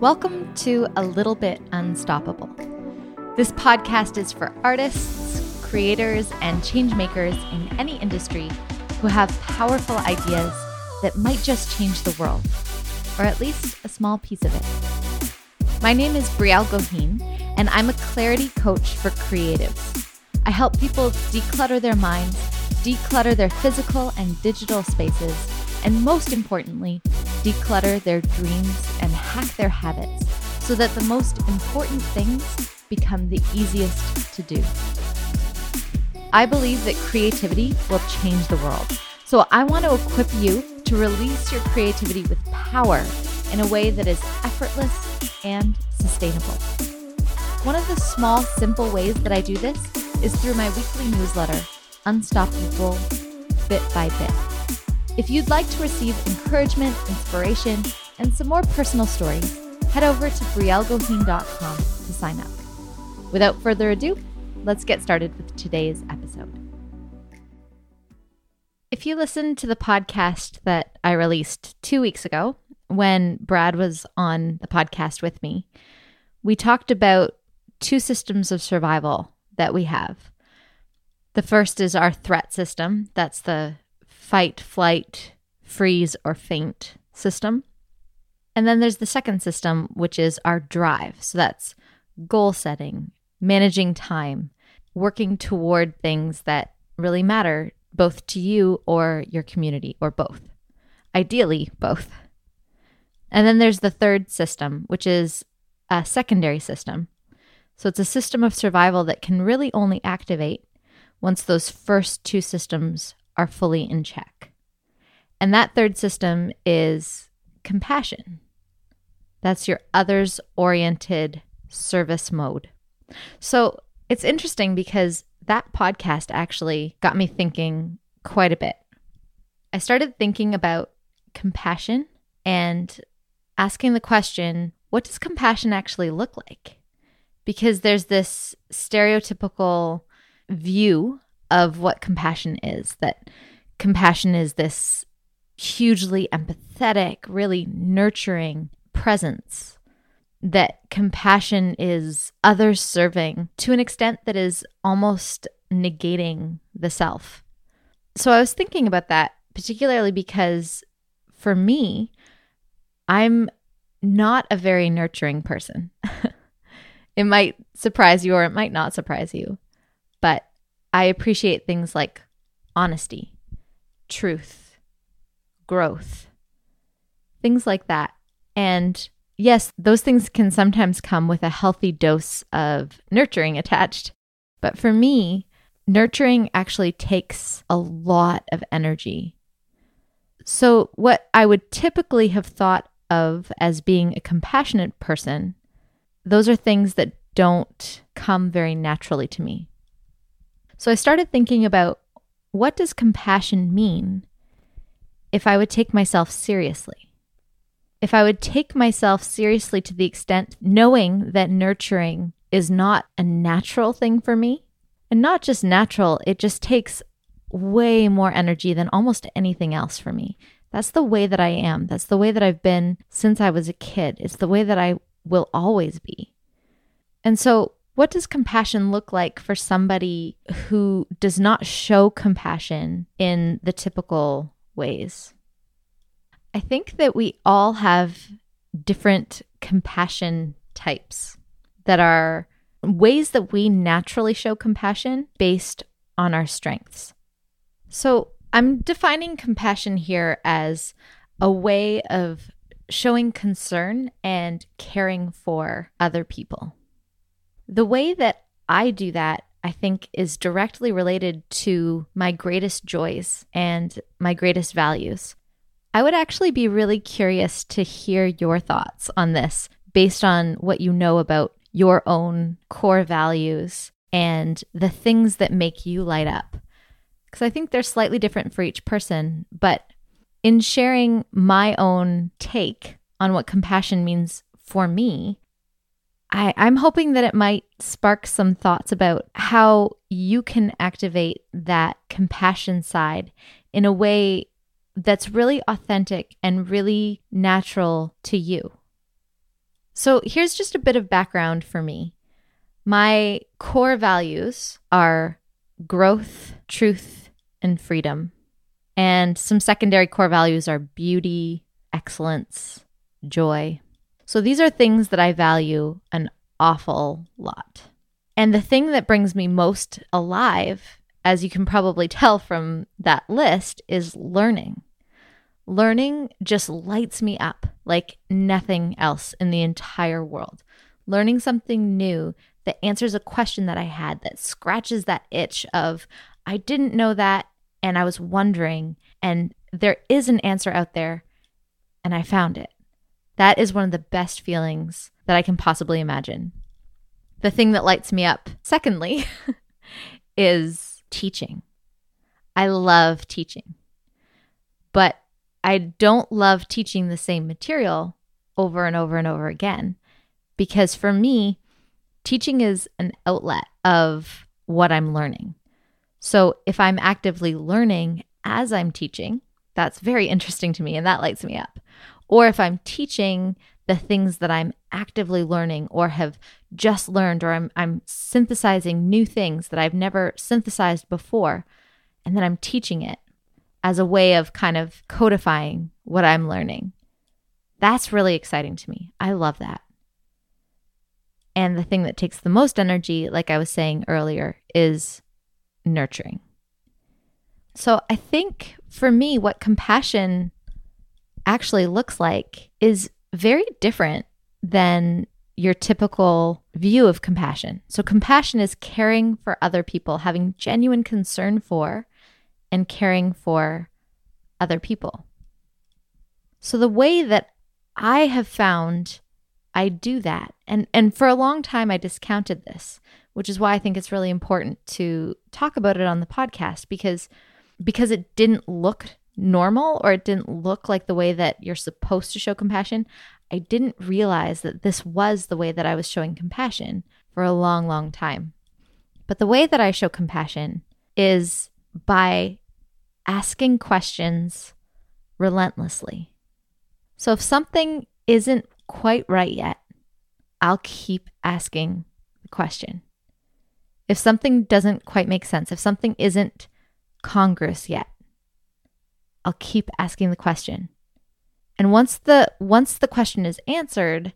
Welcome to A Little Bit Unstoppable. This podcast is for artists, creators, and changemakers in any industry who have powerful ideas that might just change the world, or at least a small piece of it. My name is Brielle Goheen, and I'm a clarity coach for creatives. I help people declutter their minds, declutter their physical and digital spaces, and most importantly, declutter their dreams and hack their habits so that the most important things become the easiest to do. I believe that creativity will change the world. So I want to equip you to release your creativity with power in a way that is effortless and sustainable. One of the small, simple ways that I do this is through my weekly newsletter, Unstoppable Bit by Bit. If you'd like to receive encouragement, inspiration, and some more personal stories, head over to briellegoheen.com to sign up. Without further ado, let's get started with today's episode. If you listened to the podcast that I released two weeks ago when Brad was on the podcast with me, we talked about two systems of survival that we have. The first is our threat system. That's the fight, flight, freeze, or faint system. And then there's the second system, which is our drive. So that's goal setting, managing time, working toward things that really matter both to you or your community, or both. Ideally, both. And then there's the third system, which is a secondary system. So it's a system of survival that can really only activate once those first two systems are fully in check. And that third system is compassion. That's your others oriented service mode. So it's interesting because that podcast actually got me thinking quite a bit. I started thinking about compassion and asking the question what does compassion actually look like? Because there's this stereotypical view of what compassion is that compassion is this hugely empathetic, really nurturing presence. That compassion is other serving to an extent that is almost negating the self. So I was thinking about that, particularly because for me, I'm not a very nurturing person. it might surprise you or it might not surprise you, but I appreciate things like honesty, truth, growth, things like that. And yes, those things can sometimes come with a healthy dose of nurturing attached. But for me, nurturing actually takes a lot of energy. So, what I would typically have thought of as being a compassionate person, those are things that don't come very naturally to me. So I started thinking about what does compassion mean if I would take myself seriously? If I would take myself seriously to the extent knowing that nurturing is not a natural thing for me, and not just natural, it just takes way more energy than almost anything else for me. That's the way that I am. That's the way that I've been since I was a kid. It's the way that I will always be. And so what does compassion look like for somebody who does not show compassion in the typical ways? I think that we all have different compassion types that are ways that we naturally show compassion based on our strengths. So I'm defining compassion here as a way of showing concern and caring for other people. The way that I do that, I think, is directly related to my greatest joys and my greatest values. I would actually be really curious to hear your thoughts on this based on what you know about your own core values and the things that make you light up. Because I think they're slightly different for each person. But in sharing my own take on what compassion means for me, I, I'm hoping that it might spark some thoughts about how you can activate that compassion side in a way that's really authentic and really natural to you. So here's just a bit of background for me. My core values are growth, truth, and freedom. And some secondary core values are beauty, excellence, joy. So these are things that I value an awful lot. And the thing that brings me most alive, as you can probably tell from that list, is learning. Learning just lights me up like nothing else in the entire world. Learning something new that answers a question that I had, that scratches that itch of, I didn't know that, and I was wondering, and there is an answer out there, and I found it. That is one of the best feelings that I can possibly imagine. The thing that lights me up, secondly, is teaching. I love teaching, but I don't love teaching the same material over and over and over again because for me, teaching is an outlet of what I'm learning. So if I'm actively learning as I'm teaching, that's very interesting to me and that lights me up. Or if I'm teaching the things that I'm actively learning or have just learned, or I'm, I'm synthesizing new things that I've never synthesized before, and then I'm teaching it as a way of kind of codifying what I'm learning. That's really exciting to me. I love that. And the thing that takes the most energy, like I was saying earlier, is nurturing. So I think for me, what compassion actually looks like is very different than your typical view of compassion. So, compassion is caring for other people, having genuine concern for and caring for other people. So, the way that I have found I do that, and, and for a long time I discounted this, which is why I think it's really important to talk about it on the podcast because because it didn't look normal or it didn't look like the way that you're supposed to show compassion, I didn't realize that this was the way that I was showing compassion for a long, long time. But the way that I show compassion is by asking questions relentlessly. So if something isn't quite right yet, I'll keep asking the question. If something doesn't quite make sense, if something isn't congruous yet, I'll keep asking the question. And once the once the question is answered,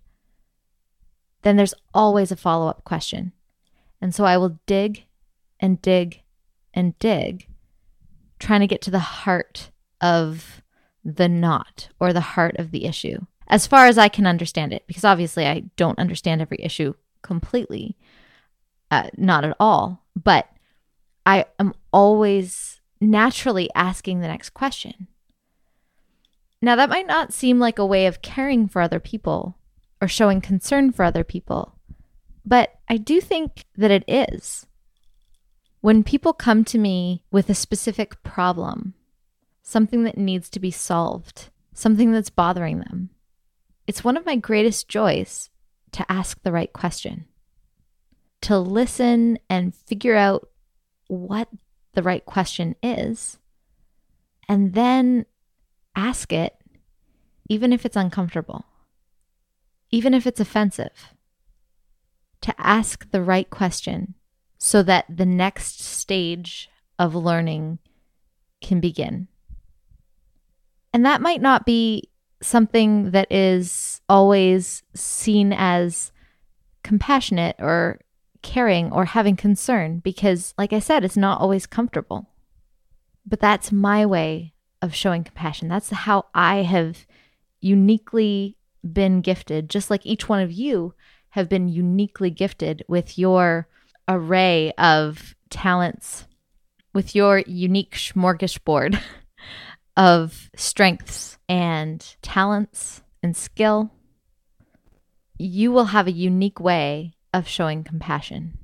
then there's always a follow-up question. And so I will dig and dig and dig trying to get to the heart of the knot or the heart of the issue as far as I can understand it because obviously I don't understand every issue completely uh, not at all but I am always naturally asking the next question. Now, that might not seem like a way of caring for other people or showing concern for other people, but I do think that it is. When people come to me with a specific problem, something that needs to be solved, something that's bothering them, it's one of my greatest joys to ask the right question, to listen and figure out what the right question is, and then ask it, even if it's uncomfortable, even if it's offensive, to ask the right question so that the next stage of learning can begin. And that might not be something that is always seen as compassionate or caring or having concern because, like I said, it's not always comfortable. But that's my way of showing compassion. That's how I have uniquely been gifted, just like each one of you have been uniquely gifted with your array of talents, with your unique smorgasbord of strengths and talents and skill. You will have a unique way of showing compassion.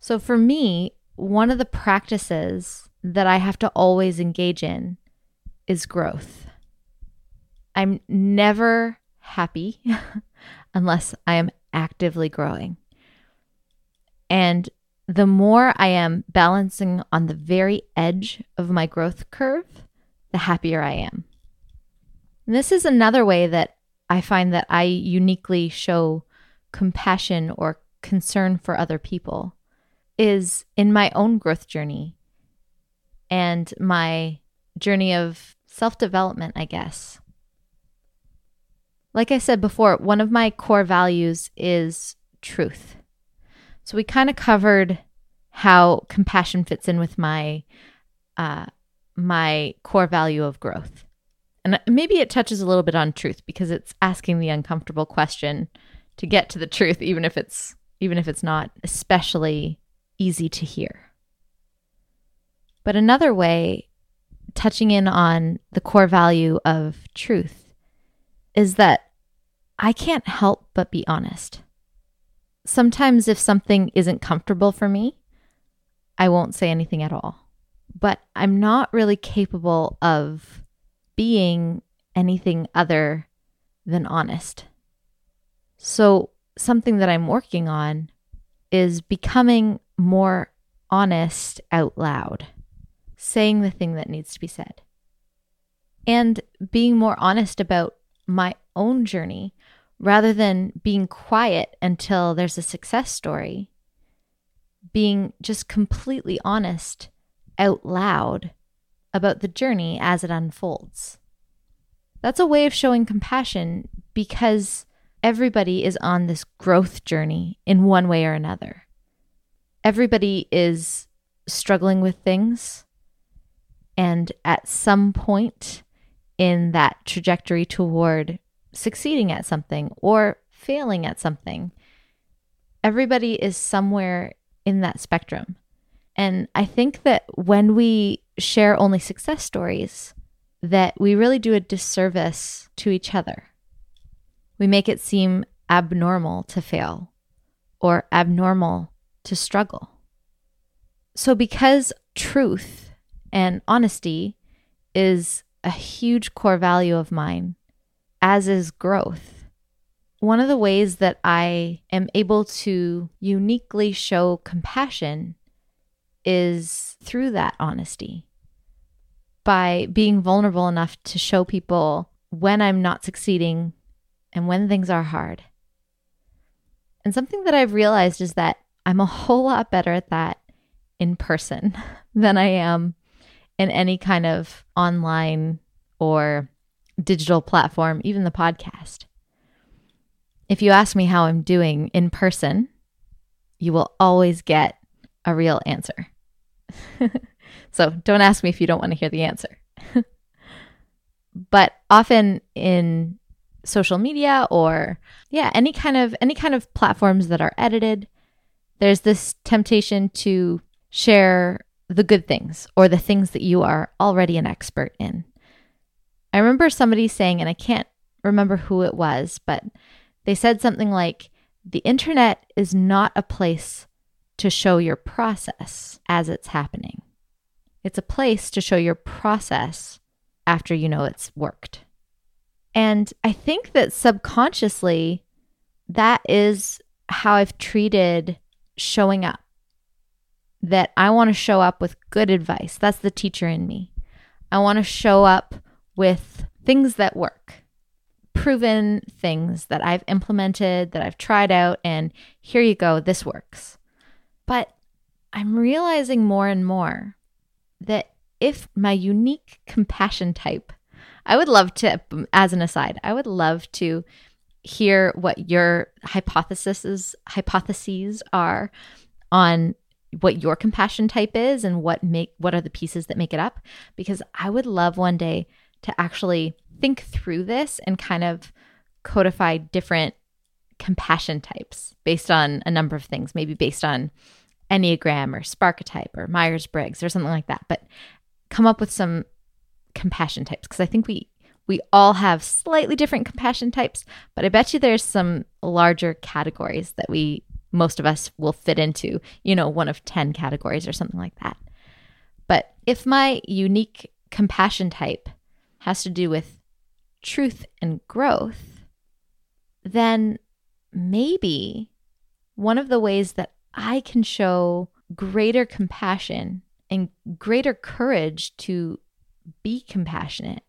So for me, one of the practices that I have to always engage in is growth. I'm never happy unless I am actively growing. And the more I am balancing on the very edge of my growth curve, the happier I am. And this is another way that I find that I uniquely show compassion or concern for other people is in my own growth journey and my journey of self development, I guess. Like I said before, one of my core values is truth. So we kind of covered how compassion fits in with my uh, my core value of growth. And maybe it touches a little bit on truth because it's asking the uncomfortable question to get to the truth even if it's even if it's not especially easy to hear. But another way touching in on the core value of truth is that I can't help but be honest. Sometimes if something isn't comfortable for me, I won't say anything at all. But I'm not really capable of being anything other than honest. So, something that I'm working on is becoming more honest out loud, saying the thing that needs to be said, and being more honest about my own journey rather than being quiet until there's a success story, being just completely honest out loud about the journey as it unfolds. That's a way of showing compassion because everybody is on this growth journey in one way or another. Everybody is struggling with things. And at some point in that trajectory toward succeeding at something or failing at something, everybody is somewhere in that spectrum. And I think that when we share only success stories, that we really do a disservice to each other. We make it seem abnormal to fail or abnormal to struggle. So, because truth and honesty is a huge core value of mine, as is growth, one of the ways that I am able to uniquely show compassion is through that honesty by being vulnerable enough to show people when I'm not succeeding and when things are hard. And something that I've realized is that I'm a whole lot better at that in person than I am in any kind of online or digital platform, even the podcast. If you ask me how I'm doing in person, you will always get a real answer. so don't ask me if you don't want to hear the answer. but often in social media or yeah, any kind of any kind of platforms that are edited, there's this temptation to share the good things or the things that you are already an expert in. I remember somebody saying and I can't remember who it was, but they said something like the internet is not a place to show your process as it's happening. It's a place to show your process after you know it's worked. And I think that subconsciously, that is how I've treated showing up. That I want to show up with good advice. That's the teacher in me. I want to show up with things that work, proven things that I've implemented, that I've tried out, and here you go, this works. But I'm realizing more and more that if my unique compassion type I would love to, as an aside, I would love to hear what your hypotheses hypotheses are on what your compassion type is and what make what are the pieces that make it up. Because I would love one day to actually think through this and kind of codify different compassion types based on a number of things, maybe based on Enneagram or Sparketype or Myers Briggs or something like that, but come up with some compassion types because I think we we all have slightly different compassion types, but I bet you there's some larger categories that we most of us will fit into, you know, one of 10 categories or something like that. But if my unique compassion type has to do with truth and growth, then maybe one of the ways that I can show greater compassion and greater courage to be compassionate.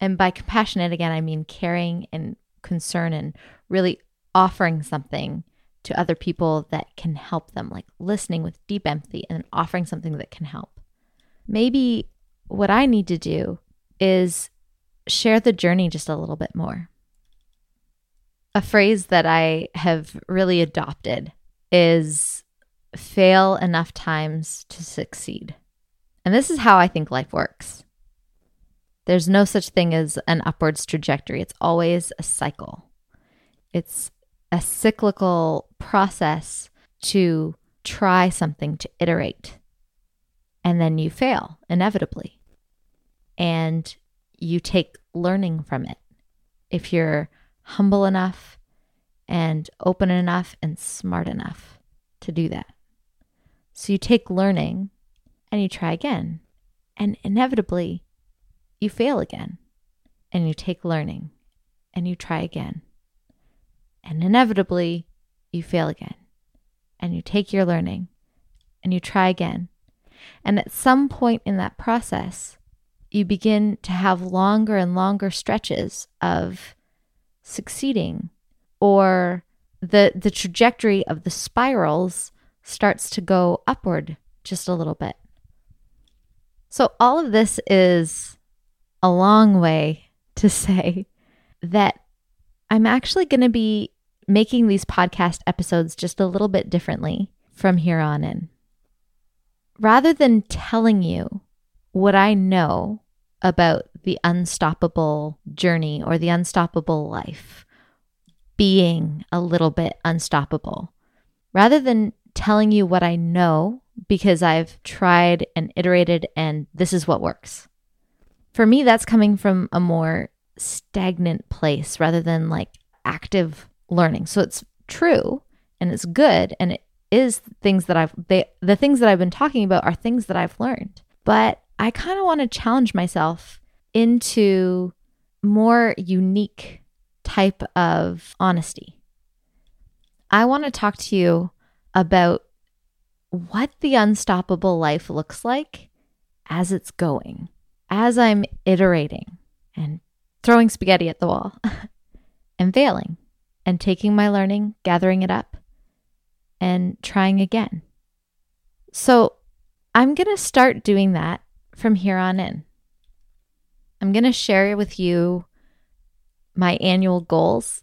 And by compassionate, again, I mean caring and concern and really offering something to other people that can help them, like listening with deep empathy and offering something that can help. Maybe what I need to do is share the journey just a little bit more. A phrase that I have really adopted is fail enough times to succeed. And this is how I think life works. There's no such thing as an upwards trajectory, it's always a cycle. It's a cyclical process to try something, to iterate. And then you fail inevitably. And you take learning from it. If you're humble enough and open enough and smart enough to do that. So you take learning and you try again. And inevitably, you fail again. And you take learning and you try again. And inevitably, you fail again. And you take your learning and you try again. And at some point in that process, you begin to have longer and longer stretches of succeeding or the the trajectory of the spirals starts to go upward just a little bit. So all of this is a long way to say that I'm actually going to be making these podcast episodes just a little bit differently from here on in. Rather than telling you what I know about the unstoppable journey or the unstoppable life, being a little bit unstoppable, rather than telling you what I know because I've tried and iterated and this is what works. For me, that's coming from a more stagnant place rather than like active learning. So it's true and it's good and it is things that I've they the things that I've been talking about are things that I've learned. But I kind of want to challenge myself into more unique type of honesty. I want to talk to you about what the unstoppable life looks like as it's going, as I'm iterating and throwing spaghetti at the wall and failing and taking my learning, gathering it up, and trying again. So I'm going to start doing that from here on in. I'm going to share with you my annual goals.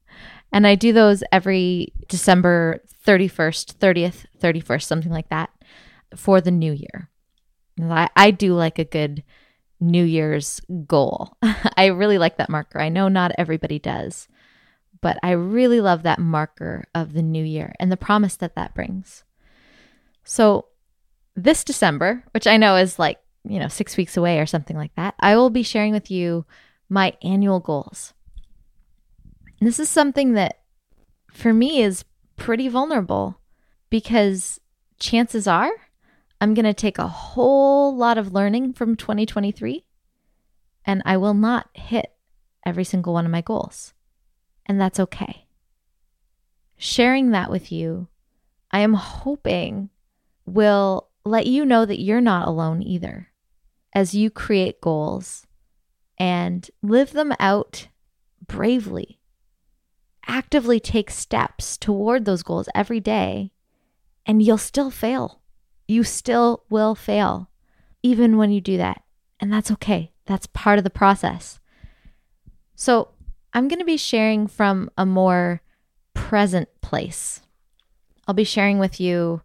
and I do those every December 31st, 30th, 31st, something like that for the new year. I, I do like a good New Year's goal. I really like that marker. I know not everybody does, but I really love that marker of the new year and the promise that that brings. So, this December, which I know is like, you know, six weeks away or something like that, I will be sharing with you my annual goals. This is something that for me is pretty vulnerable because chances are I'm going to take a whole lot of learning from 2023 and I will not hit every single one of my goals and that's okay. Sharing that with you, I am hoping will let you know that you're not alone either as you create goals and live them out bravely. Actively take steps toward those goals every day, and you'll still fail. You still will fail, even when you do that. And that's okay. That's part of the process. So, I'm going to be sharing from a more present place. I'll be sharing with you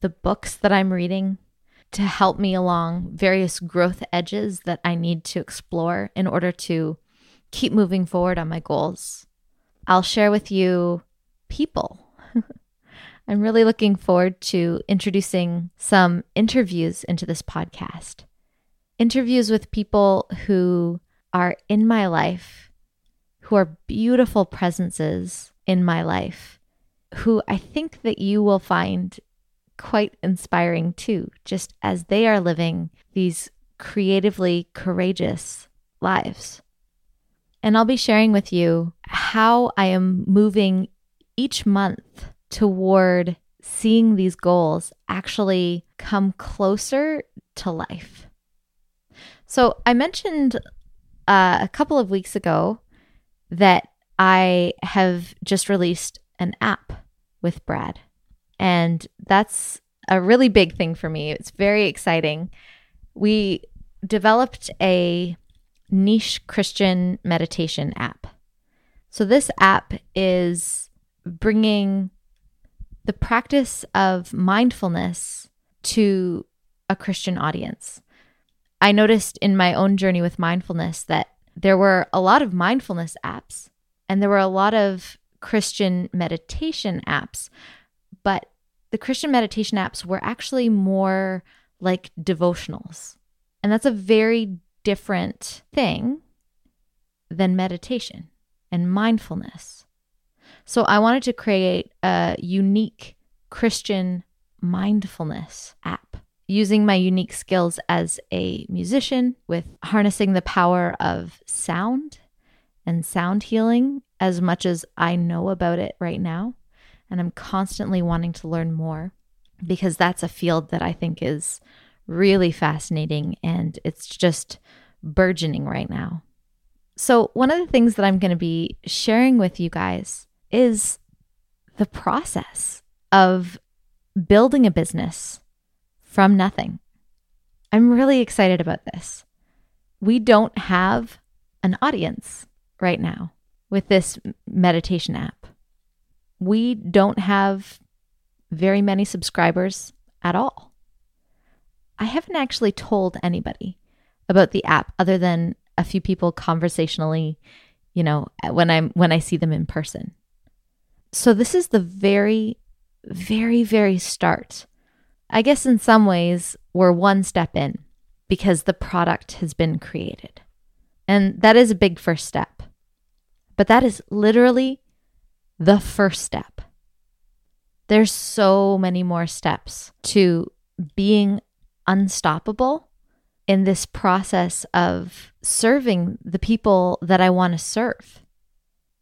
the books that I'm reading to help me along various growth edges that I need to explore in order to keep moving forward on my goals. I'll share with you people. I'm really looking forward to introducing some interviews into this podcast. Interviews with people who are in my life who are beautiful presences in my life, who I think that you will find quite inspiring too, just as they are living these creatively courageous lives. And I'll be sharing with you how I am moving each month toward seeing these goals actually come closer to life. So, I mentioned uh, a couple of weeks ago that I have just released an app with Brad. And that's a really big thing for me. It's very exciting. We developed a niche Christian meditation app. So, this app is bringing the practice of mindfulness to a Christian audience. I noticed in my own journey with mindfulness that there were a lot of mindfulness apps and there were a lot of Christian meditation apps, but the Christian meditation apps were actually more like devotionals. And that's a very different thing than meditation and mindfulness. So I wanted to create a unique Christian mindfulness app using my unique skills as a musician with harnessing the power of sound and sound healing as much as I know about it right now. And I'm constantly wanting to learn more because that's a field that I think is really fascinating and it's just burgeoning right now. So, one of the things that I'm going to be sharing with you guys is the process of building a business from nothing. I'm really excited about this. We don't have an audience right now with this meditation app. We don't have very many subscribers at all. I haven't actually told anybody about the app other than a few people conversationally, you know, when I'm when I see them in person. So this is the very very very start. I guess in some ways we're one step in because the product has been created. And that is a big first step. But that is literally the first step. There's so many more steps to being unstoppable in this process of serving the people that I want to serve.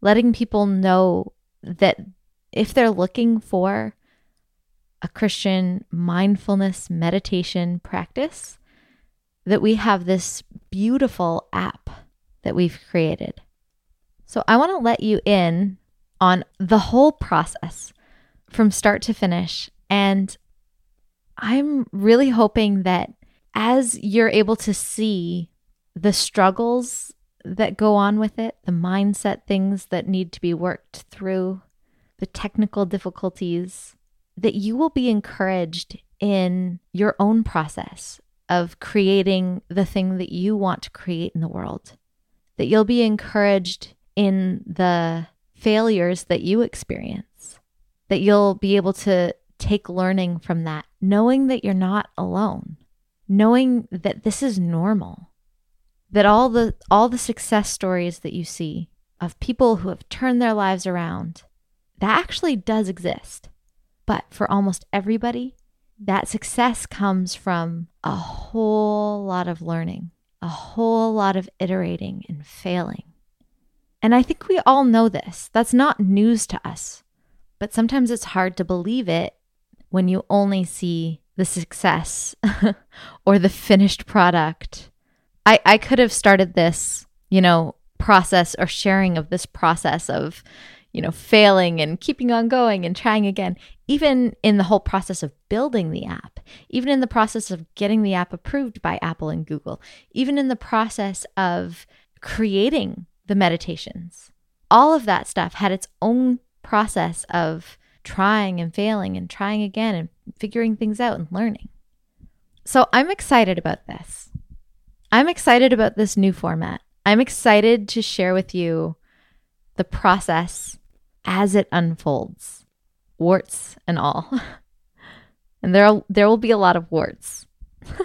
Letting people know that if they're looking for a Christian mindfulness meditation practice, that we have this beautiful app that we've created. So I want to let you in on the whole process from start to finish. And I'm really hoping that as you're able to see the struggles that go on with it, the mindset things that need to be worked through, the technical difficulties, that you will be encouraged in your own process of creating the thing that you want to create in the world. That you'll be encouraged in the failures that you experience, that you'll be able to take learning from that, knowing that you're not alone, knowing that this is normal, that all the all the success stories that you see of people who have turned their lives around, that actually does exist. But for almost everybody, that success comes from a whole lot of learning, a whole lot of iterating and failing. And I think we all know this. That's not news to us. But sometimes it's hard to believe it when you only see the success or the finished product. I, I could have started this, you know, process or sharing of this process of you know, failing and keeping on going and trying again, even in the whole process of building the app, even in the process of getting the app approved by Apple and Google, even in the process of creating the meditations. All of that stuff had its own process of trying and failing and trying again and figuring things out and learning. So I'm excited about this. I'm excited about this new format. I'm excited to share with you the process as it unfolds, warts and all. and there there will be a lot of warts.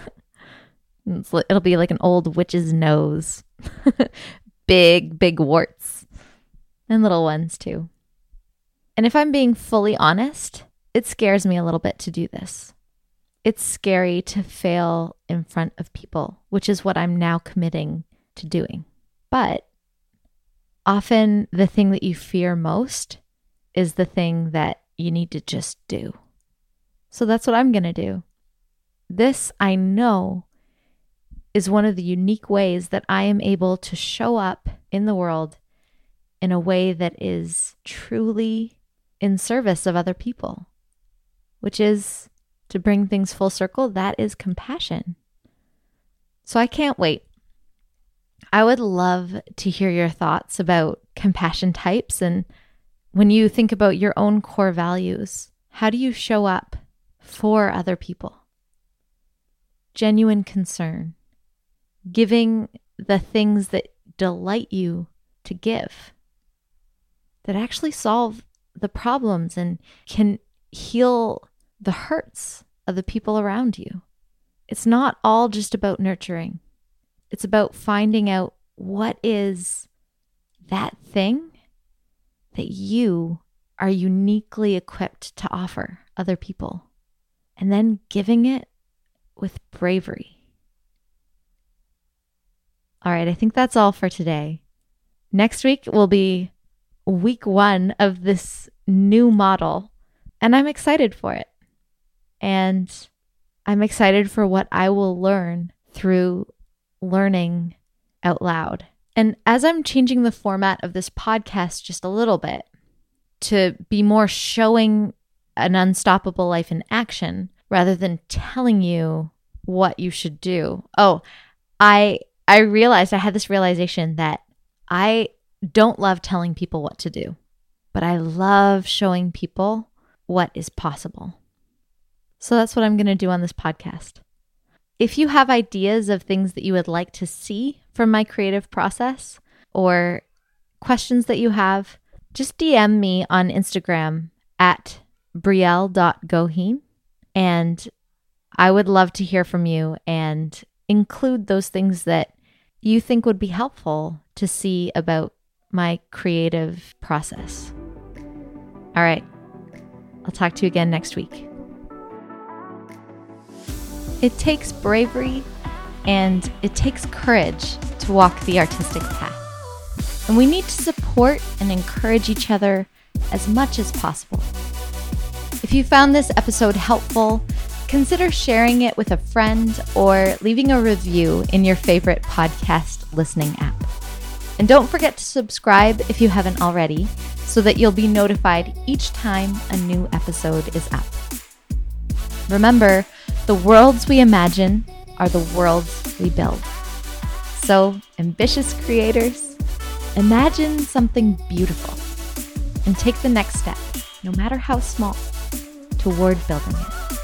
it'll be like an old witch's nose. big, big warts. And little ones too. And if I'm being fully honest, it scares me a little bit to do this. It's scary to fail in front of people, which is what I'm now committing to doing. But often the thing that you fear most is the thing that you need to just do. So that's what I'm going to do. This I know is one of the unique ways that I am able to show up in the world in a way that is truly in service of other people, which is to bring things full circle, that is compassion. So I can't wait. I would love to hear your thoughts about compassion types and when you think about your own core values, how do you show up for other people? Genuine concern, giving the things that delight you to give, that actually solve the problems and can heal the hurts of the people around you. It's not all just about nurturing, it's about finding out what is that thing that you are uniquely equipped to offer other people and then giving it with bravery. All right, I think that's all for today. Next week will be week one of this new model, and I'm excited for it. And I'm excited for what I will learn through learning out loud. And as I'm changing the format of this podcast just a little bit to be more showing an unstoppable life in action rather than telling you what you should do. Oh, I I realized I had this realization that I don't love telling people what to do, but I love showing people what is possible. So that's what I'm going to do on this podcast. If you have ideas of things that you would like to see from my creative process or questions that you have, just DM me on Instagram at brielle.goheen and I would love to hear from you and include those things that you think would be helpful to see about my creative process. All right. I'll talk to you again next week. It takes bravery and it takes courage to walk the artistic path. And we need to support and encourage each other as much as possible. If you found this episode helpful, consider sharing it with a friend or leaving a review in your favorite podcast listening app. And don't forget to subscribe if you haven't already so that you'll be notified each time a new episode is up. Remember, the worlds we imagine are the worlds we build. So, ambitious creators, imagine something beautiful and take the next step, no matter how small, toward building it.